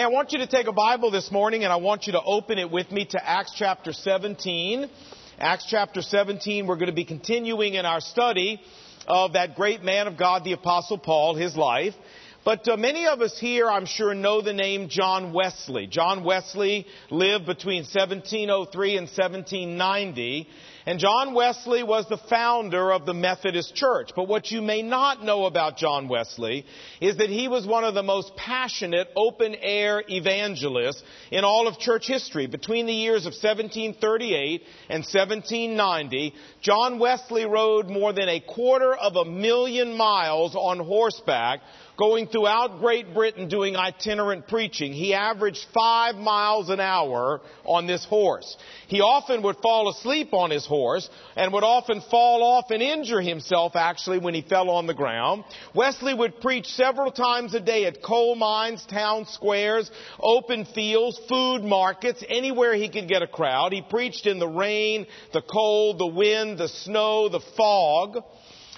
Hey, I want you to take a Bible this morning and I want you to open it with me to Acts chapter 17. Acts chapter 17, we're going to be continuing in our study of that great man of God, the Apostle Paul, his life. But uh, many of us here, I'm sure, know the name John Wesley. John Wesley lived between 1703 and 1790. And John Wesley was the founder of the Methodist Church. But what you may not know about John Wesley is that he was one of the most passionate open air evangelists in all of church history. Between the years of 1738 and 1790, John Wesley rode more than a quarter of a million miles on horseback going throughout Great Britain doing itinerant preaching. He averaged five miles an hour on this horse. He often would fall asleep on his horse and would often fall off and injure himself actually when he fell on the ground. Wesley would preach several times a day at coal mines, town squares, open fields, food markets, anywhere he could get a crowd. He preached in the rain, the cold, the wind, the snow, the fog.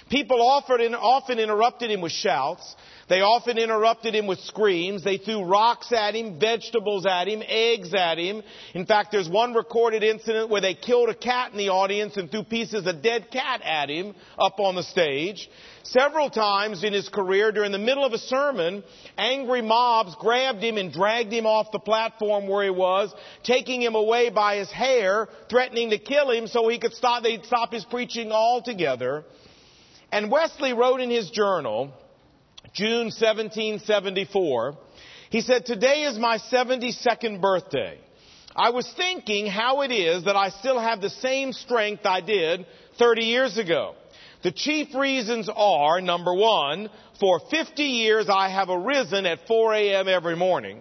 People often interrupted him with shouts. They often interrupted him with screams. They threw rocks at him, vegetables at him, eggs at him. In fact, there's one recorded incident where they killed a cat in the audience and threw pieces of dead cat at him up on the stage. Several times in his career, during the middle of a sermon, angry mobs grabbed him and dragged him off the platform where he was, taking him away by his hair, threatening to kill him so he could stop, they'd stop his preaching altogether. And Wesley wrote in his journal, June 1774, he said, today is my 72nd birthday. I was thinking how it is that I still have the same strength I did 30 years ago. The chief reasons are, number one, for 50 years I have arisen at 4 a.m. every morning.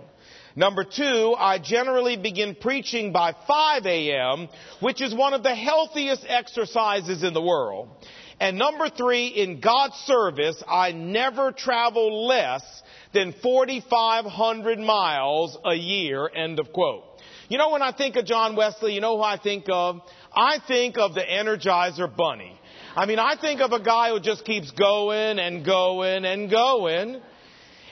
Number two, I generally begin preaching by 5 a.m., which is one of the healthiest exercises in the world. And number three, in God's service, I never travel less than 4,500 miles a year, end of quote. You know, when I think of John Wesley, you know who I think of? I think of the Energizer Bunny. I mean, I think of a guy who just keeps going and going and going.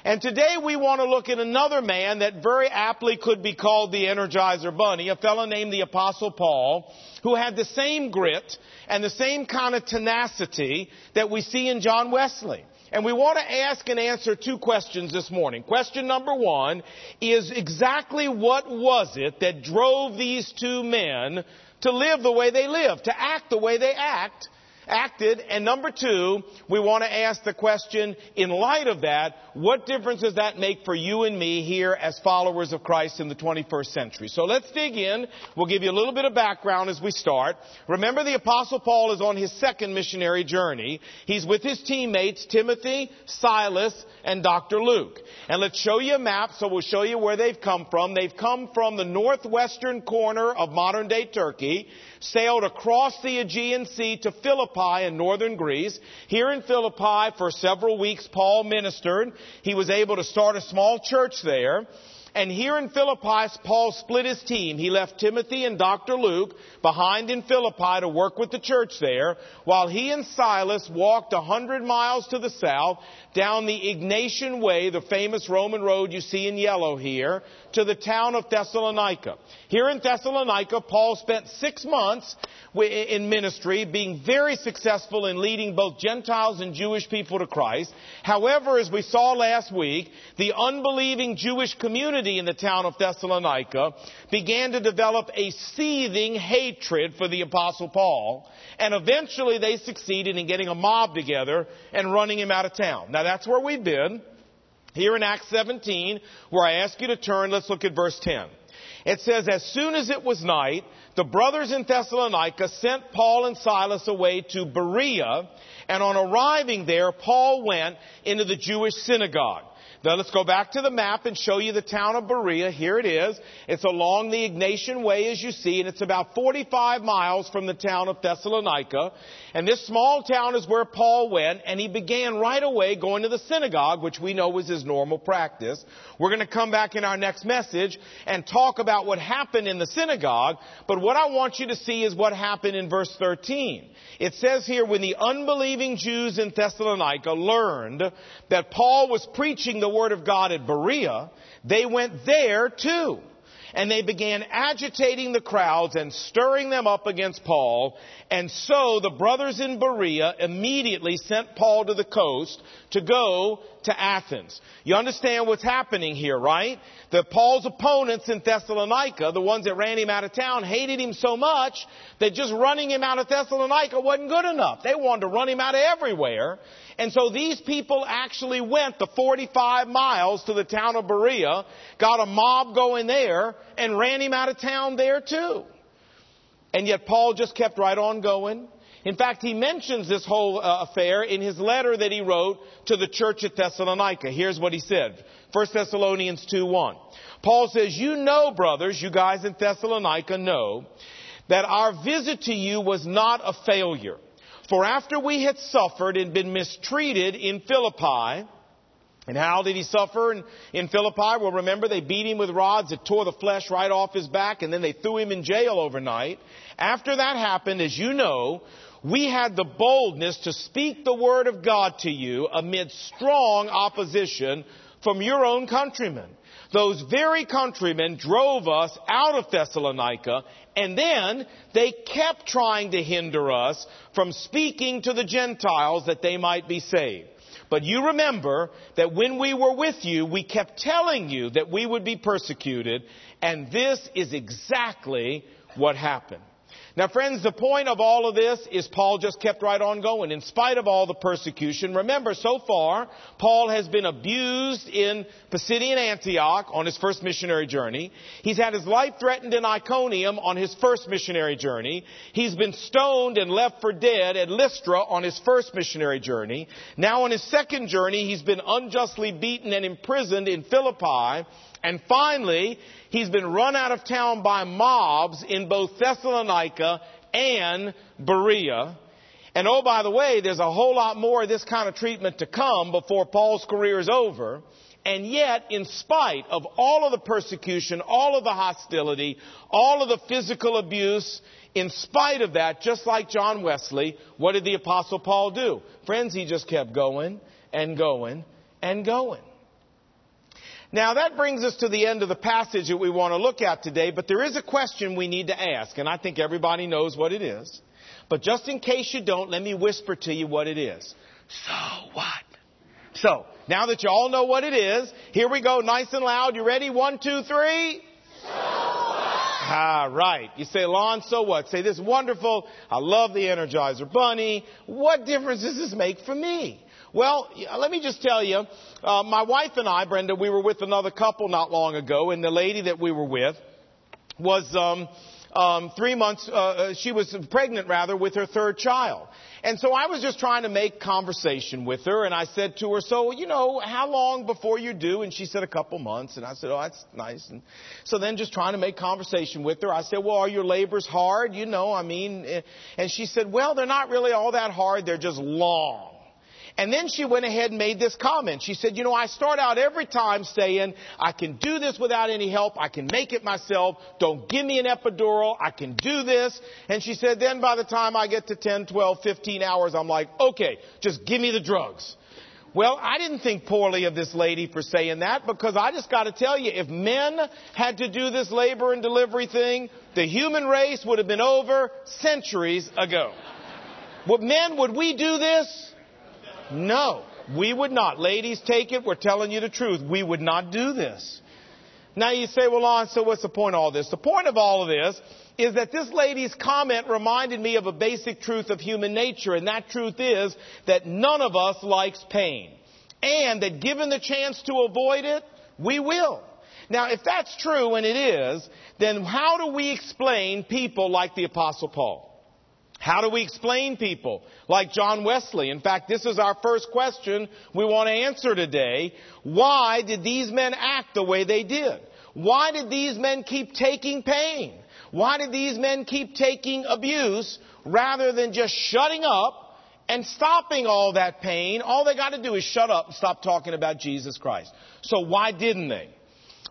And today we want to look at another man that very aptly could be called the Energizer Bunny, a fellow named the Apostle Paul, who had the same grit and the same kind of tenacity that we see in John Wesley. And we want to ask and answer two questions this morning. Question number one is exactly what was it that drove these two men to live the way they live, to act the way they act, acted. And number two, we want to ask the question, in light of that, what difference does that make for you and me here as followers of Christ in the 21st century? So let's dig in. We'll give you a little bit of background as we start. Remember the apostle Paul is on his second missionary journey. He's with his teammates, Timothy, Silas, and Dr. Luke. And let's show you a map so we'll show you where they've come from. They've come from the northwestern corner of modern day Turkey sailed across the Aegean Sea to Philippi in northern Greece. Here in Philippi, for several weeks, Paul ministered. He was able to start a small church there. And here in Philippi, Paul split his team. He left Timothy and Dr. Luke behind in Philippi to work with the church there, while he and Silas walked a hundred miles to the south down the Egnatian Way, the famous Roman road you see in yellow here, to the town of Thessalonica. Here in Thessalonica, Paul spent six months in ministry, being very successful in leading both Gentiles and Jewish people to Christ. However, as we saw last week, the unbelieving Jewish community in the town of Thessalonica began to develop a seething hatred for the apostle Paul, and eventually they succeeded in getting a mob together and running him out of town. Now that's where we've been. Here in Acts 17, where I ask you to turn, let's look at verse 10. It says, as soon as it was night, the brothers in Thessalonica sent Paul and Silas away to Berea, and on arriving there, Paul went into the Jewish synagogue. Now let's go back to the map and show you the town of Berea. Here it is. It's along the Egnatian Way as you see, and it's about 45 miles from the town of Thessalonica. And this small town is where Paul went, and he began right away going to the synagogue, which we know was his normal practice. We're going to come back in our next message and talk about what happened in the synagogue, but what I want you to see is what happened in verse 13. It says here, when the unbelieving Jews in Thessalonica learned that Paul was preaching the word of God at Berea, they went there too. And they began agitating the crowds and stirring them up against Paul. And so the brothers in Berea immediately sent Paul to the coast to go to Athens. You understand what's happening here, right? That Paul's opponents in Thessalonica, the ones that ran him out of town, hated him so much that just running him out of Thessalonica wasn't good enough. They wanted to run him out of everywhere. And so these people actually went the 45 miles to the town of Berea, got a mob going there, and ran him out of town there too. And yet Paul just kept right on going. In fact, he mentions this whole uh, affair in his letter that he wrote to the church at Thessalonica. Here's what he said. 1 Thessalonians 2:1. Paul says, "You know, brothers, you guys in Thessalonica know that our visit to you was not a failure." For after we had suffered and been mistreated in Philippi, and how did he suffer in, in, Philippi? Well, remember they beat him with rods that tore the flesh right off his back, and then they threw him in jail overnight. After that happened, as you know, we had the boldness to speak the word of God to you amid strong opposition from your own countrymen. Those very countrymen drove us out of Thessalonica and then they kept trying to hinder us from speaking to the Gentiles that they might be saved. But you remember that when we were with you, we kept telling you that we would be persecuted, and this is exactly what happened. Now, friends, the point of all of this is Paul just kept right on going in spite of all the persecution. Remember, so far, Paul has been abused in Pisidian Antioch on his first missionary journey. He's had his life threatened in Iconium on his first missionary journey. He's been stoned and left for dead at Lystra on his first missionary journey. Now on his second journey, he's been unjustly beaten and imprisoned in Philippi. And finally, he's been run out of town by mobs in both Thessalonica and Berea. And oh, by the way, there's a whole lot more of this kind of treatment to come before Paul's career is over. And yet, in spite of all of the persecution, all of the hostility, all of the physical abuse, in spite of that, just like John Wesley, what did the apostle Paul do? Friends, he just kept going and going and going. Now that brings us to the end of the passage that we want to look at today, but there is a question we need to ask, and I think everybody knows what it is. But just in case you don't, let me whisper to you what it is. So what? So, now that you all know what it is, here we go, nice and loud. You ready? One, two, three. So what? Ah, right. You say, Lon, so what? Say this wonderful, I love the Energizer Bunny. What difference does this make for me? Well, let me just tell you, uh, my wife and I, Brenda, we were with another couple not long ago, and the lady that we were with was um, um, three months. Uh, uh, she was pregnant, rather, with her third child. And so I was just trying to make conversation with her, and I said to her, "So, you know, how long before you do?" And she said, "A couple months." And I said, "Oh, that's nice." And so then, just trying to make conversation with her, I said, "Well, are your labors hard? You know, I mean?" Eh, and she said, "Well, they're not really all that hard. They're just long." And then she went ahead and made this comment. She said, you know, I start out every time saying, I can do this without any help. I can make it myself. Don't give me an epidural. I can do this. And she said, then by the time I get to 10, 12, 15 hours, I'm like, okay, just give me the drugs. Well, I didn't think poorly of this lady for saying that because I just got to tell you, if men had to do this labor and delivery thing, the human race would have been over centuries ago. Would men, would we do this? No, we would not. Ladies, take it. We're telling you the truth. We would not do this. Now you say, well, Lon, so what's the point of all this? The point of all of this is that this lady's comment reminded me of a basic truth of human nature, and that truth is that none of us likes pain. And that given the chance to avoid it, we will. Now, if that's true, and it is, then how do we explain people like the Apostle Paul? How do we explain people like John Wesley? In fact, this is our first question we want to answer today. Why did these men act the way they did? Why did these men keep taking pain? Why did these men keep taking abuse rather than just shutting up and stopping all that pain? All they got to do is shut up and stop talking about Jesus Christ. So why didn't they?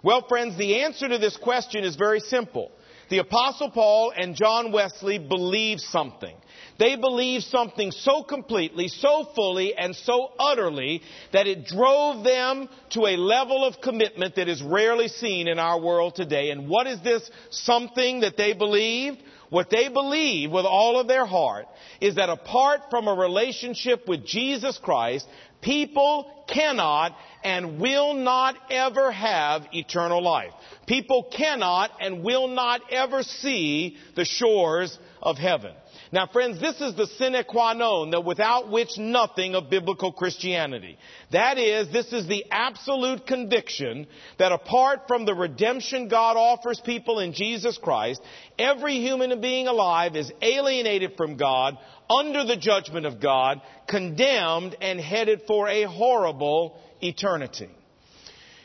Well, friends, the answer to this question is very simple. The apostle Paul and John Wesley believed something. They believed something so completely, so fully, and so utterly that it drove them to a level of commitment that is rarely seen in our world today. And what is this something that they believed? What they believe with all of their heart is that apart from a relationship with Jesus Christ, people cannot and will not ever have eternal life. People cannot and will not ever see the shores of heaven. Now friends, this is the sine qua non, that without which nothing of biblical Christianity. That is, this is the absolute conviction that apart from the redemption God offers people in Jesus Christ, every human being alive is alienated from God, under the judgment of God, condemned and headed for a horrible eternity.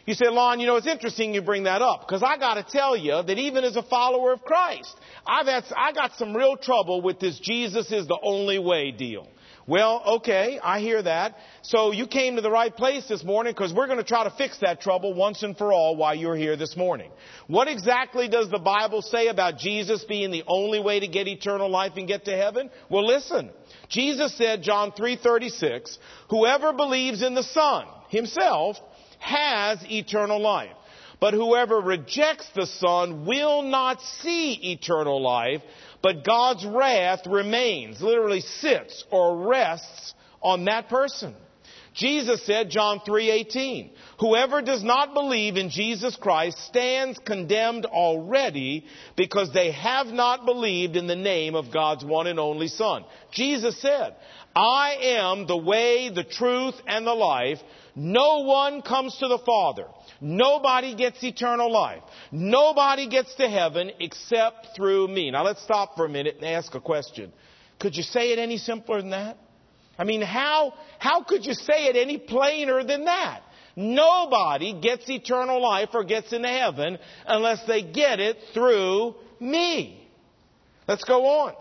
You say, Lon, you know, it's interesting you bring that up because I got to tell you that even as a follower of Christ, I've had, I got some real trouble with this Jesus is the only way deal. Well, okay, I hear that. So you came to the right place this morning because we're going to try to fix that trouble once and for all while you're here this morning. What exactly does the Bible say about Jesus being the only way to get eternal life and get to heaven? Well, listen. Jesus said, John 3:36, whoever believes in the Son himself has eternal life. But whoever rejects the Son will not see eternal life, but God's wrath remains, literally sits or rests on that person. Jesus said, John 3:18, whoever does not believe in Jesus Christ stands condemned already because they have not believed in the name of God's one and only Son. Jesus said, I am the way, the truth, and the life. No one comes to the Father. Nobody gets eternal life. Nobody gets to heaven except through me. Now let's stop for a minute and ask a question. Could you say it any simpler than that? I mean, how, how could you say it any plainer than that? Nobody gets eternal life or gets into heaven unless they get it through me. Let's go on.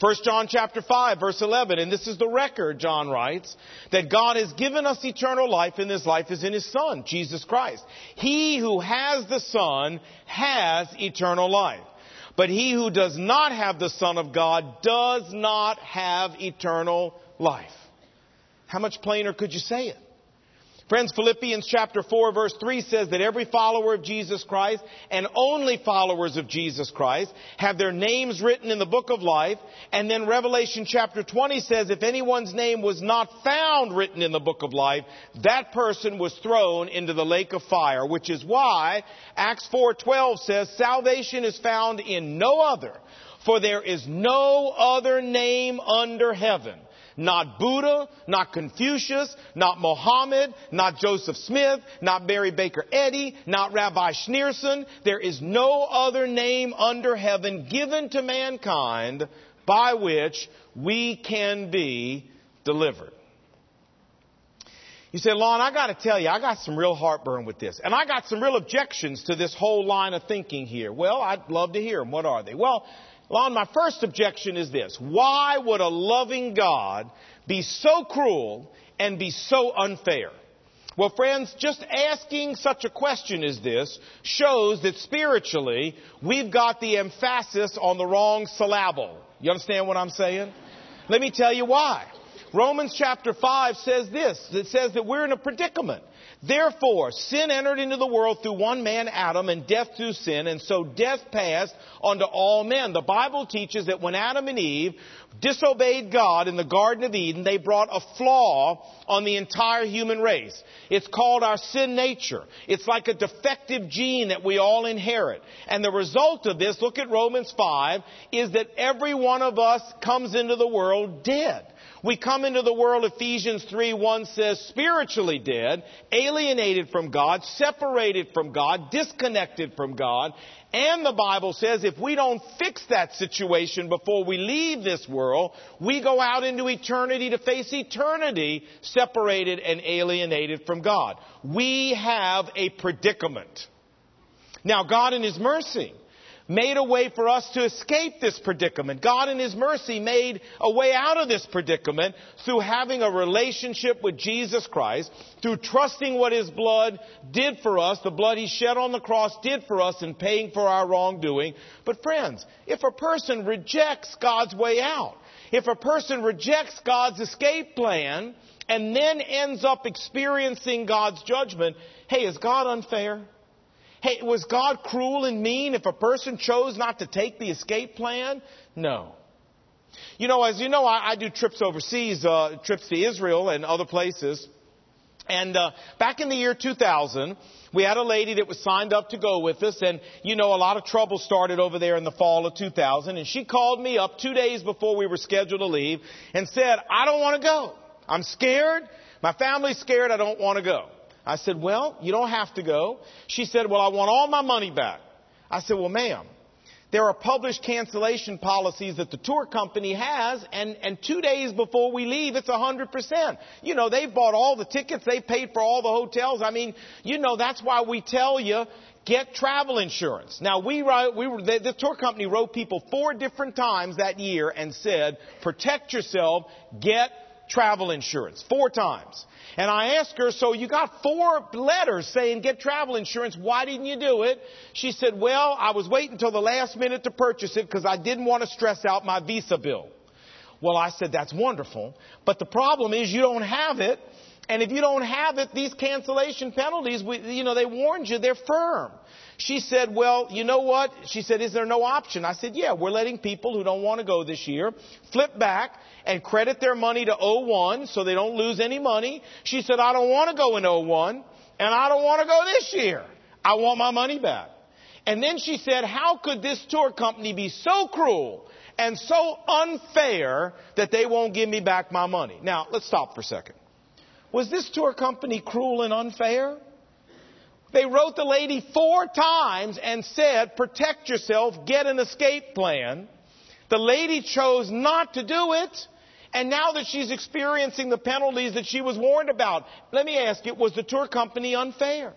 1 John chapter 5 verse 11, and this is the record, John writes, that God has given us eternal life and this life is in His Son, Jesus Christ. He who has the Son has eternal life. But he who does not have the Son of God does not have eternal life. How much plainer could you say it? Friends, Philippians chapter 4 verse 3 says that every follower of Jesus Christ and only followers of Jesus Christ have their names written in the book of life. And then Revelation chapter 20 says if anyone's name was not found written in the book of life, that person was thrown into the lake of fire, which is why Acts 4:12 says salvation is found in no other, for there is no other name under heaven not Buddha, not Confucius, not Mohammed, not Joseph Smith, not Mary Baker Eddy, not Rabbi Schneerson. There is no other name under heaven given to mankind by which we can be delivered. You say, Lon, I gotta tell you, I got some real heartburn with this. And I got some real objections to this whole line of thinking here. Well, I'd love to hear them. What are they? Well, Lon, my first objection is this. Why would a loving God be so cruel and be so unfair? Well, friends, just asking such a question as this shows that spiritually we've got the emphasis on the wrong syllable. You understand what I'm saying? Let me tell you why. Romans chapter 5 says this. It says that we're in a predicament. Therefore, sin entered into the world through one man, Adam, and death through sin, and so death passed onto all men. The Bible teaches that when Adam and Eve disobeyed God in the Garden of Eden, they brought a flaw on the entire human race. It's called our sin nature. It's like a defective gene that we all inherit. And the result of this, look at Romans 5, is that every one of us comes into the world dead. We come into the world, Ephesians 3 1 says, spiritually dead, alienated from God, separated from God, disconnected from God. And the Bible says if we don't fix that situation before we leave this world, we go out into eternity to face eternity separated and alienated from God. We have a predicament. Now, God in His mercy made a way for us to escape this predicament. God in His mercy made a way out of this predicament through having a relationship with Jesus Christ, through trusting what His blood did for us, the blood He shed on the cross did for us in paying for our wrongdoing. But friends, if a person rejects God's way out, if a person rejects God's escape plan and then ends up experiencing God's judgment, hey, is God unfair? Hey, was God cruel and mean if a person chose not to take the escape plan? No. You know, as you know, I, I do trips overseas, uh, trips to Israel and other places. And uh, back in the year 2000, we had a lady that was signed up to go with us, and you know, a lot of trouble started over there in the fall of 2000. And she called me up two days before we were scheduled to leave and said, I don't want to go. I'm scared. My family's scared. I don't want to go. I said, Well, you don't have to go. She said, Well, I want all my money back. I said, Well, ma'am, there are published cancellation policies that the tour company has, and, and two days before we leave, it's 100%. You know, they've bought all the tickets, they've paid for all the hotels. I mean, you know, that's why we tell you, get travel insurance. Now, we wrote, we the, the tour company wrote people four different times that year and said, protect yourself, get travel insurance. Four times. And I asked her, so you got four letters saying get travel insurance. Why didn't you do it? She said, well, I was waiting until the last minute to purchase it because I didn't want to stress out my visa bill. Well, I said, that's wonderful. But the problem is you don't have it. And if you don't have it, these cancellation penalties, we, you know, they warned you, they're firm. She said, well, you know what? She said, is there no option? I said, yeah, we're letting people who don't want to go this year flip back and credit their money to 01 so they don't lose any money. She said, I don't want to go in 01 and I don't want to go this year. I want my money back. And then she said, how could this tour company be so cruel and so unfair that they won't give me back my money? Now, let's stop for a second. Was this tour company cruel and unfair? They wrote the lady four times and said, protect yourself, get an escape plan. The lady chose not to do it. And now that she's experiencing the penalties that she was warned about, let me ask you, was the tour company unfair?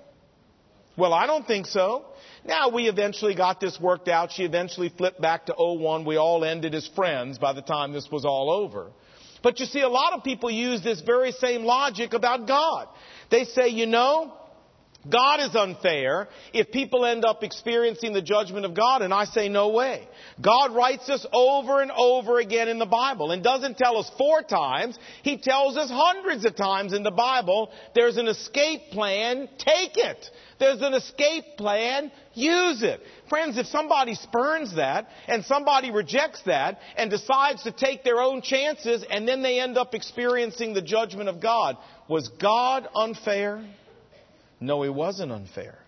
Well, I don't think so. Now we eventually got this worked out. She eventually flipped back to 01. We all ended as friends by the time this was all over. But you see, a lot of people use this very same logic about God. They say, you know, God is unfair if people end up experiencing the judgment of God, and I say no way. God writes us over and over again in the Bible and doesn't tell us four times. He tells us hundreds of times in the Bible, there's an escape plan, take it. There's an escape plan, use it. Friends, if somebody spurns that and somebody rejects that and decides to take their own chances and then they end up experiencing the judgment of God, was God unfair? No, he wasn't unfair.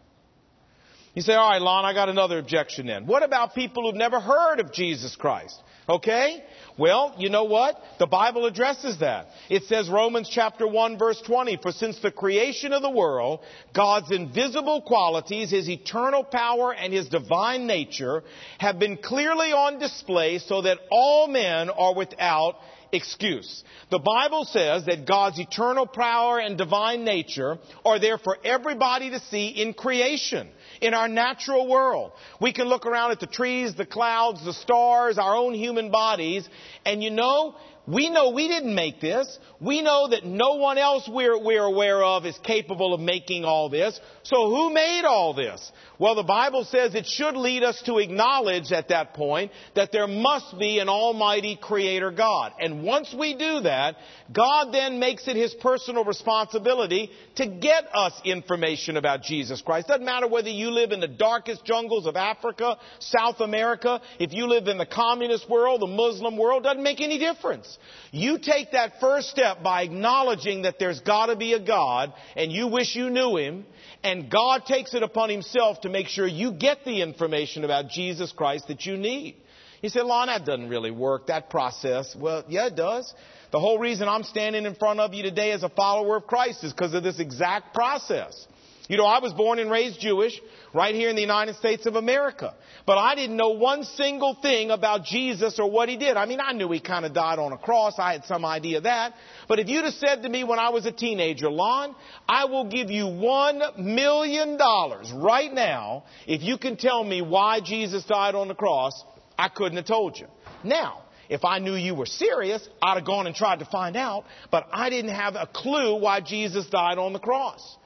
You say, all right, Lon, I got another objection then. What about people who've never heard of Jesus Christ? Okay? Well, you know what? The Bible addresses that. It says Romans chapter 1 verse 20, for since the creation of the world, God's invisible qualities, His eternal power and His divine nature have been clearly on display so that all men are without excuse. The Bible says that God's eternal power and divine nature are there for everybody to see in creation, in our natural world. We can look around at the trees, the clouds, the stars, our own human bodies, and you know, we know we didn't make this. We know that no one else we're, we're, aware of is capable of making all this. So who made all this? Well, the Bible says it should lead us to acknowledge at that point that there must be an almighty creator God. And once we do that, God then makes it his personal responsibility to get us information about Jesus Christ. Doesn't matter whether you live in the darkest jungles of Africa, South America, if you live in the communist world, the Muslim world, doesn't make any difference. You take that first step by acknowledging that there's gotta be a God and you wish you knew him and God takes it upon himself to make sure you get the information about Jesus Christ that you need. You say, Lon, that doesn't really work, that process. Well, yeah, it does. The whole reason I'm standing in front of you today as a follower of Christ is because of this exact process. You know, I was born and raised Jewish right here in the United States of America. But I didn't know one single thing about Jesus or what he did. I mean, I knew he kind of died on a cross. I had some idea of that. But if you'd have said to me when I was a teenager, Lon, I will give you one million dollars right now if you can tell me why Jesus died on the cross, I couldn't have told you. Now, if I knew you were serious, I'd have gone and tried to find out, but I didn't have a clue why Jesus died on the cross.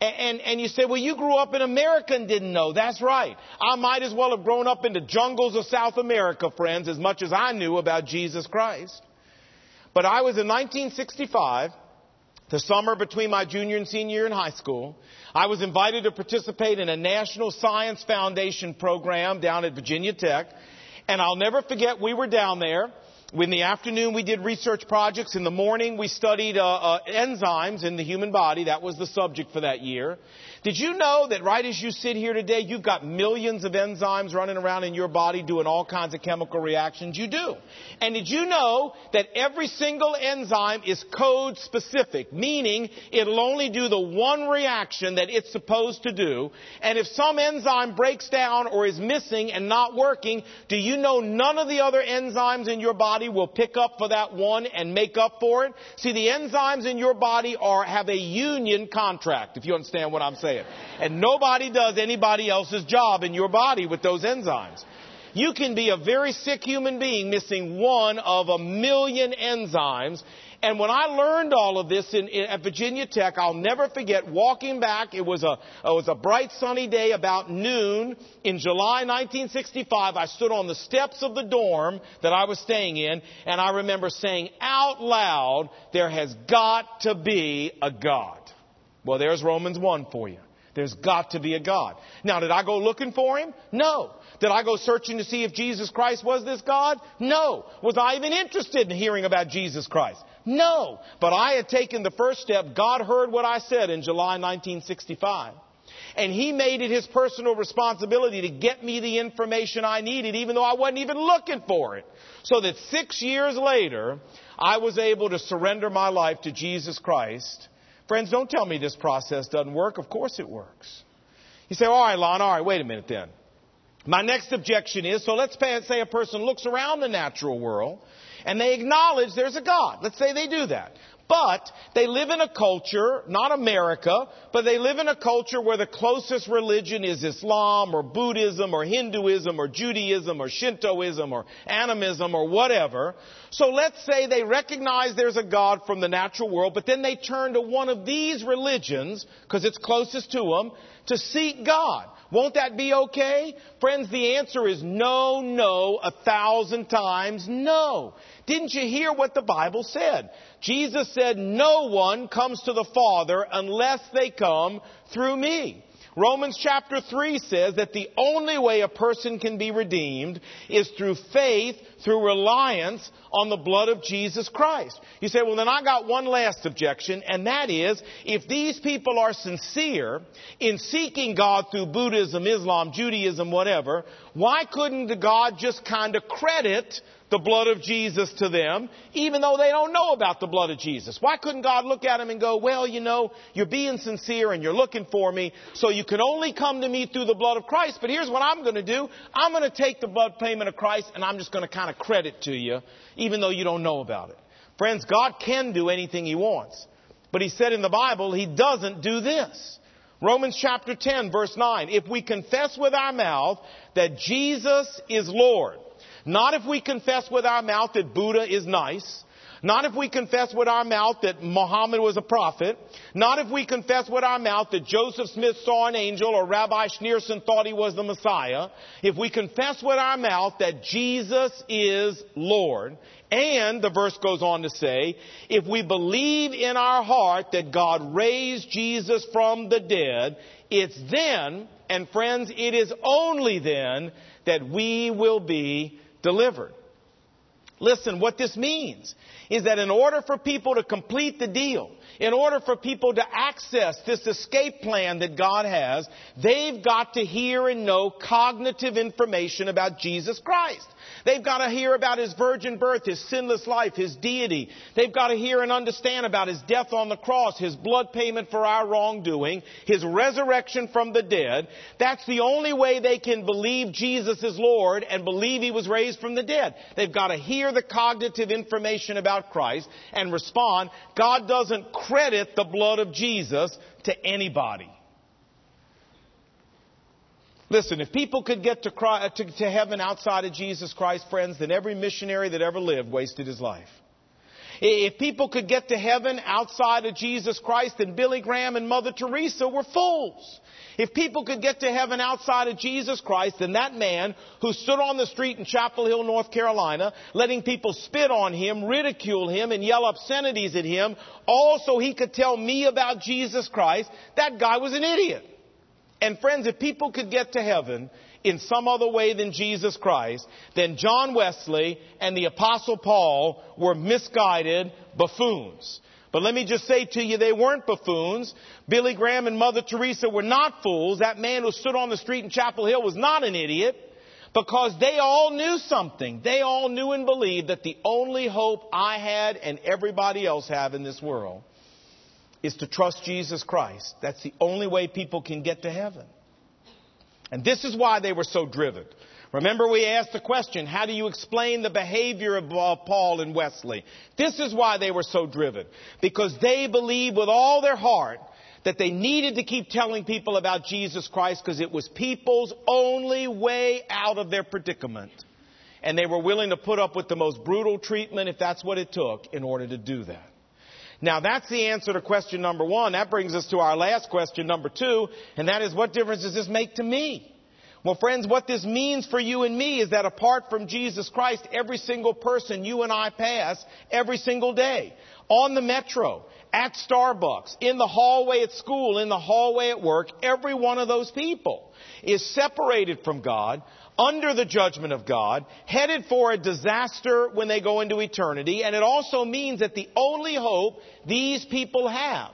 And, and, you say, well, you grew up in America and didn't know. That's right. I might as well have grown up in the jungles of South America, friends, as much as I knew about Jesus Christ. But I was in 1965, the summer between my junior and senior year in high school. I was invited to participate in a National Science Foundation program down at Virginia Tech. And I'll never forget, we were down there. In the afternoon, we did research projects. In the morning, we studied uh, uh, enzymes in the human body. That was the subject for that year. Did you know that right as you sit here today, you've got millions of enzymes running around in your body doing all kinds of chemical reactions? You do. And did you know that every single enzyme is code specific, meaning it'll only do the one reaction that it's supposed to do. And if some enzyme breaks down or is missing and not working, do you know none of the other enzymes in your body will pick up for that one and make up for it? See, the enzymes in your body are, have a union contract, if you understand what I'm saying. And nobody does anybody else's job in your body with those enzymes. You can be a very sick human being missing one of a million enzymes. And when I learned all of this in, in, at Virginia Tech, I'll never forget walking back. It was a it was a bright sunny day about noon in July 1965. I stood on the steps of the dorm that I was staying in, and I remember saying out loud, "There has got to be a God." Well, there's Romans 1 for you. There's got to be a God. Now, did I go looking for him? No. Did I go searching to see if Jesus Christ was this God? No. Was I even interested in hearing about Jesus Christ? No. But I had taken the first step. God heard what I said in July 1965. And He made it His personal responsibility to get me the information I needed, even though I wasn't even looking for it. So that six years later, I was able to surrender my life to Jesus Christ Friends, don't tell me this process doesn't work. Of course it works. You say, all right, Lon, all right, wait a minute then. My next objection is, so let's say a person looks around the natural world and they acknowledge there's a God. Let's say they do that. But they live in a culture, not America, but they live in a culture where the closest religion is Islam or Buddhism or Hinduism or Judaism or Shintoism or animism or whatever. So let's say they recognize there's a God from the natural world, but then they turn to one of these religions, because it's closest to them, to seek God. Won't that be okay? Friends, the answer is no, no, a thousand times no. Didn't you hear what the Bible said? Jesus said, no one comes to the Father unless they come through me. Romans chapter 3 says that the only way a person can be redeemed is through faith, through reliance on the blood of Jesus Christ. You say, well then I got one last objection, and that is, if these people are sincere in seeking God through Buddhism, Islam, Judaism, whatever, why couldn't God just kind of credit the blood of Jesus to them, even though they don't know about the blood of Jesus? Why couldn't God look at them and go, well, you know, you're being sincere and you're looking for me, so you can only come to me through the blood of Christ, but here's what I'm going to do. I'm going to take the blood payment of Christ and I'm just going to kind of credit to you, even though you don't know about it. Friends, God can do anything He wants. But He said in the Bible, He doesn't do this. Romans chapter 10 verse 9. If we confess with our mouth that Jesus is Lord, not if we confess with our mouth that Buddha is nice. Not if we confess with our mouth that Muhammad was a prophet. Not if we confess with our mouth that Joseph Smith saw an angel or Rabbi Schneerson thought he was the Messiah. If we confess with our mouth that Jesus is Lord. And the verse goes on to say, if we believe in our heart that God raised Jesus from the dead, it's then, and friends, it is only then that we will be delivered. Listen, what this means is that in order for people to complete the deal, in order for people to access this escape plan that God has, they've got to hear and know cognitive information about Jesus Christ. They've got to hear about His virgin birth, His sinless life, His deity. They've got to hear and understand about His death on the cross, His blood payment for our wrongdoing, His resurrection from the dead. That's the only way they can believe Jesus is Lord and believe He was raised from the dead. They've got to hear the cognitive information about Christ and respond. God doesn't credit the blood of Jesus to anybody. Listen, if people could get to, Christ, to, to heaven outside of Jesus Christ, friends, then every missionary that ever lived wasted his life. If people could get to heaven outside of Jesus Christ, then Billy Graham and Mother Teresa were fools. If people could get to heaven outside of Jesus Christ, then that man who stood on the street in Chapel Hill, North Carolina, letting people spit on him, ridicule him, and yell obscenities at him, also he could tell me about Jesus Christ, that guy was an idiot. And friends, if people could get to heaven in some other way than Jesus Christ, then John Wesley and the Apostle Paul were misguided buffoons. But let me just say to you, they weren't buffoons. Billy Graham and Mother Teresa were not fools. That man who stood on the street in Chapel Hill was not an idiot because they all knew something. They all knew and believed that the only hope I had and everybody else have in this world is to trust Jesus Christ. That's the only way people can get to heaven. And this is why they were so driven. Remember we asked the question, how do you explain the behavior of Paul and Wesley? This is why they were so driven. Because they believed with all their heart that they needed to keep telling people about Jesus Christ because it was people's only way out of their predicament. And they were willing to put up with the most brutal treatment if that's what it took in order to do that. Now that's the answer to question number one. That brings us to our last question, number two, and that is what difference does this make to me? Well, friends, what this means for you and me is that apart from Jesus Christ, every single person you and I pass every single day, on the metro, at Starbucks, in the hallway at school, in the hallway at work, every one of those people is separated from God, under the judgment of God, headed for a disaster when they go into eternity, and it also means that the only hope these people have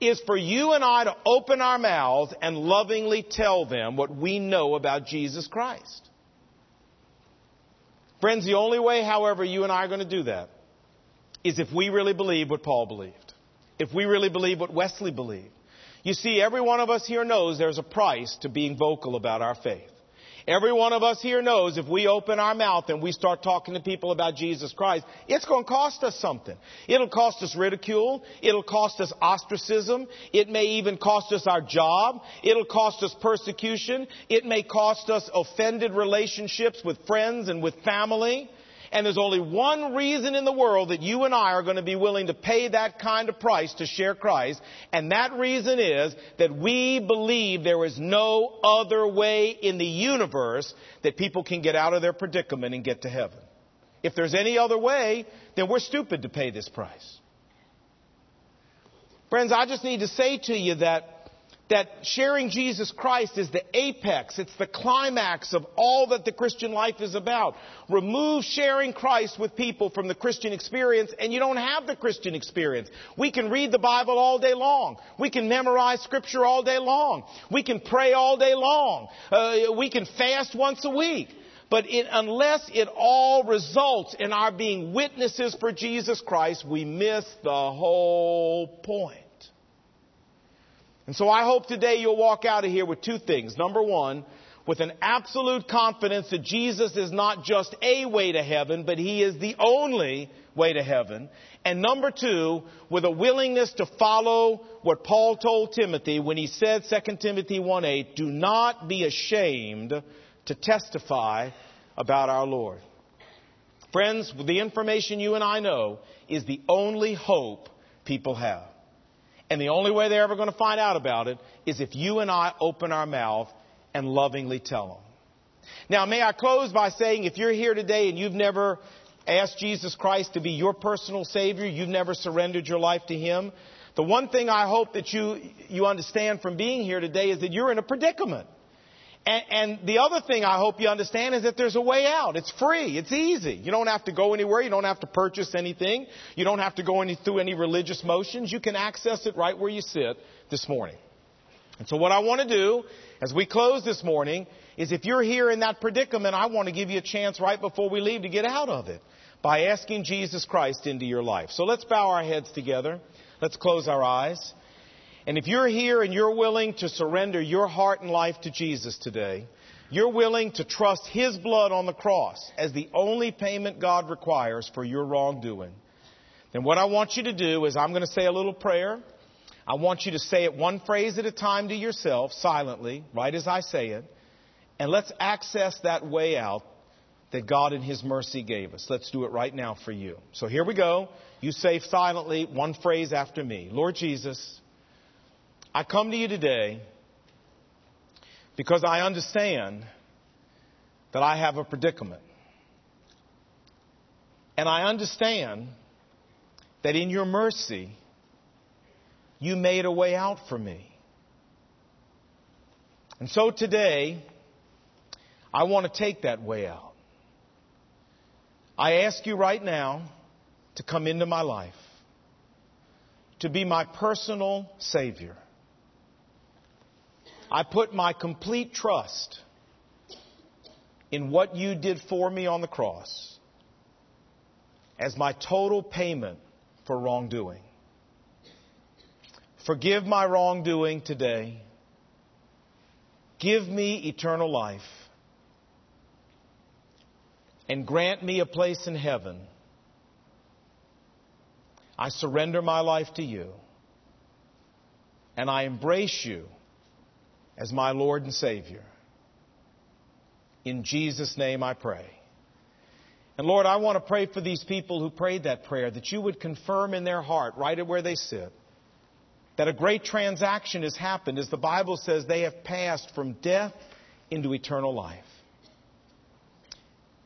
is for you and I to open our mouths and lovingly tell them what we know about Jesus Christ. Friends, the only way, however, you and I are going to do that is if we really believe what Paul believed. If we really believe what Wesley believed. You see, every one of us here knows there's a price to being vocal about our faith. Every one of us here knows if we open our mouth and we start talking to people about Jesus Christ, it's going to cost us something. It'll cost us ridicule. It'll cost us ostracism. It may even cost us our job. It'll cost us persecution. It may cost us offended relationships with friends and with family. And there's only one reason in the world that you and I are going to be willing to pay that kind of price to share Christ. And that reason is that we believe there is no other way in the universe that people can get out of their predicament and get to heaven. If there's any other way, then we're stupid to pay this price. Friends, I just need to say to you that that sharing Jesus Christ is the apex, it's the climax of all that the Christian life is about. Remove sharing Christ with people from the Christian experience and you don't have the Christian experience. We can read the Bible all day long. We can memorize scripture all day long. We can pray all day long. Uh, we can fast once a week. But it, unless it all results in our being witnesses for Jesus Christ, we miss the whole point. And so I hope today you'll walk out of here with two things. Number one, with an absolute confidence that Jesus is not just a way to heaven, but He is the only way to heaven. And number two, with a willingness to follow what Paul told Timothy when he said, 2 Timothy 1:8, do not be ashamed to testify about our Lord. Friends, the information you and I know is the only hope people have. And the only way they're ever going to find out about it is if you and I open our mouth and lovingly tell them. Now, may I close by saying if you're here today and you've never asked Jesus Christ to be your personal Savior, you've never surrendered your life to Him, the one thing I hope that you, you understand from being here today is that you're in a predicament. And, and, the other thing I hope you understand is that there's a way out. It's free. It's easy. You don't have to go anywhere. You don't have to purchase anything. You don't have to go any, through any religious motions. You can access it right where you sit this morning. And so what I want to do as we close this morning is if you're here in that predicament, I want to give you a chance right before we leave to get out of it by asking Jesus Christ into your life. So let's bow our heads together. Let's close our eyes. And if you're here and you're willing to surrender your heart and life to Jesus today, you're willing to trust His blood on the cross as the only payment God requires for your wrongdoing, then what I want you to do is I'm going to say a little prayer. I want you to say it one phrase at a time to yourself, silently, right as I say it. And let's access that way out that God in His mercy gave us. Let's do it right now for you. So here we go. You say silently one phrase after me Lord Jesus, I come to you today because I understand that I have a predicament. And I understand that in your mercy, you made a way out for me. And so today, I want to take that way out. I ask you right now to come into my life, to be my personal Savior. I put my complete trust in what you did for me on the cross as my total payment for wrongdoing. Forgive my wrongdoing today. Give me eternal life. And grant me a place in heaven. I surrender my life to you. And I embrace you as my Lord and Savior. In Jesus' name I pray. And Lord, I want to pray for these people who prayed that prayer that you would confirm in their heart, right at where they sit, that a great transaction has happened. As the Bible says, they have passed from death into eternal life.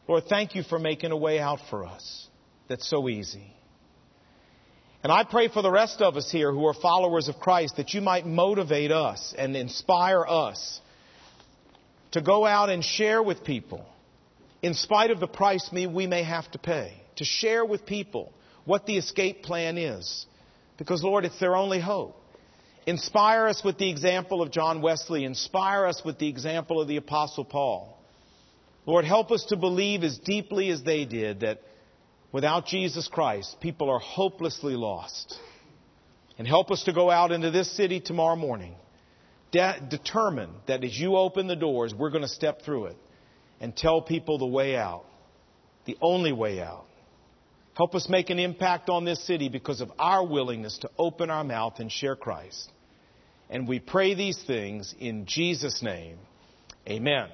Lord, thank you for making a way out for us that's so easy. And I pray for the rest of us here who are followers of Christ that you might motivate us and inspire us to go out and share with people in spite of the price we may have to pay, to share with people what the escape plan is. Because, Lord, it's their only hope. Inspire us with the example of John Wesley. Inspire us with the example of the Apostle Paul. Lord, help us to believe as deeply as they did that without Jesus Christ, people are hopelessly lost. And help us to go out into this city tomorrow morning, de- determined that as you open the doors, we're going to step through it and tell people the way out, the only way out. Help us make an impact on this city because of our willingness to open our mouth and share Christ. And we pray these things in Jesus' name. Amen.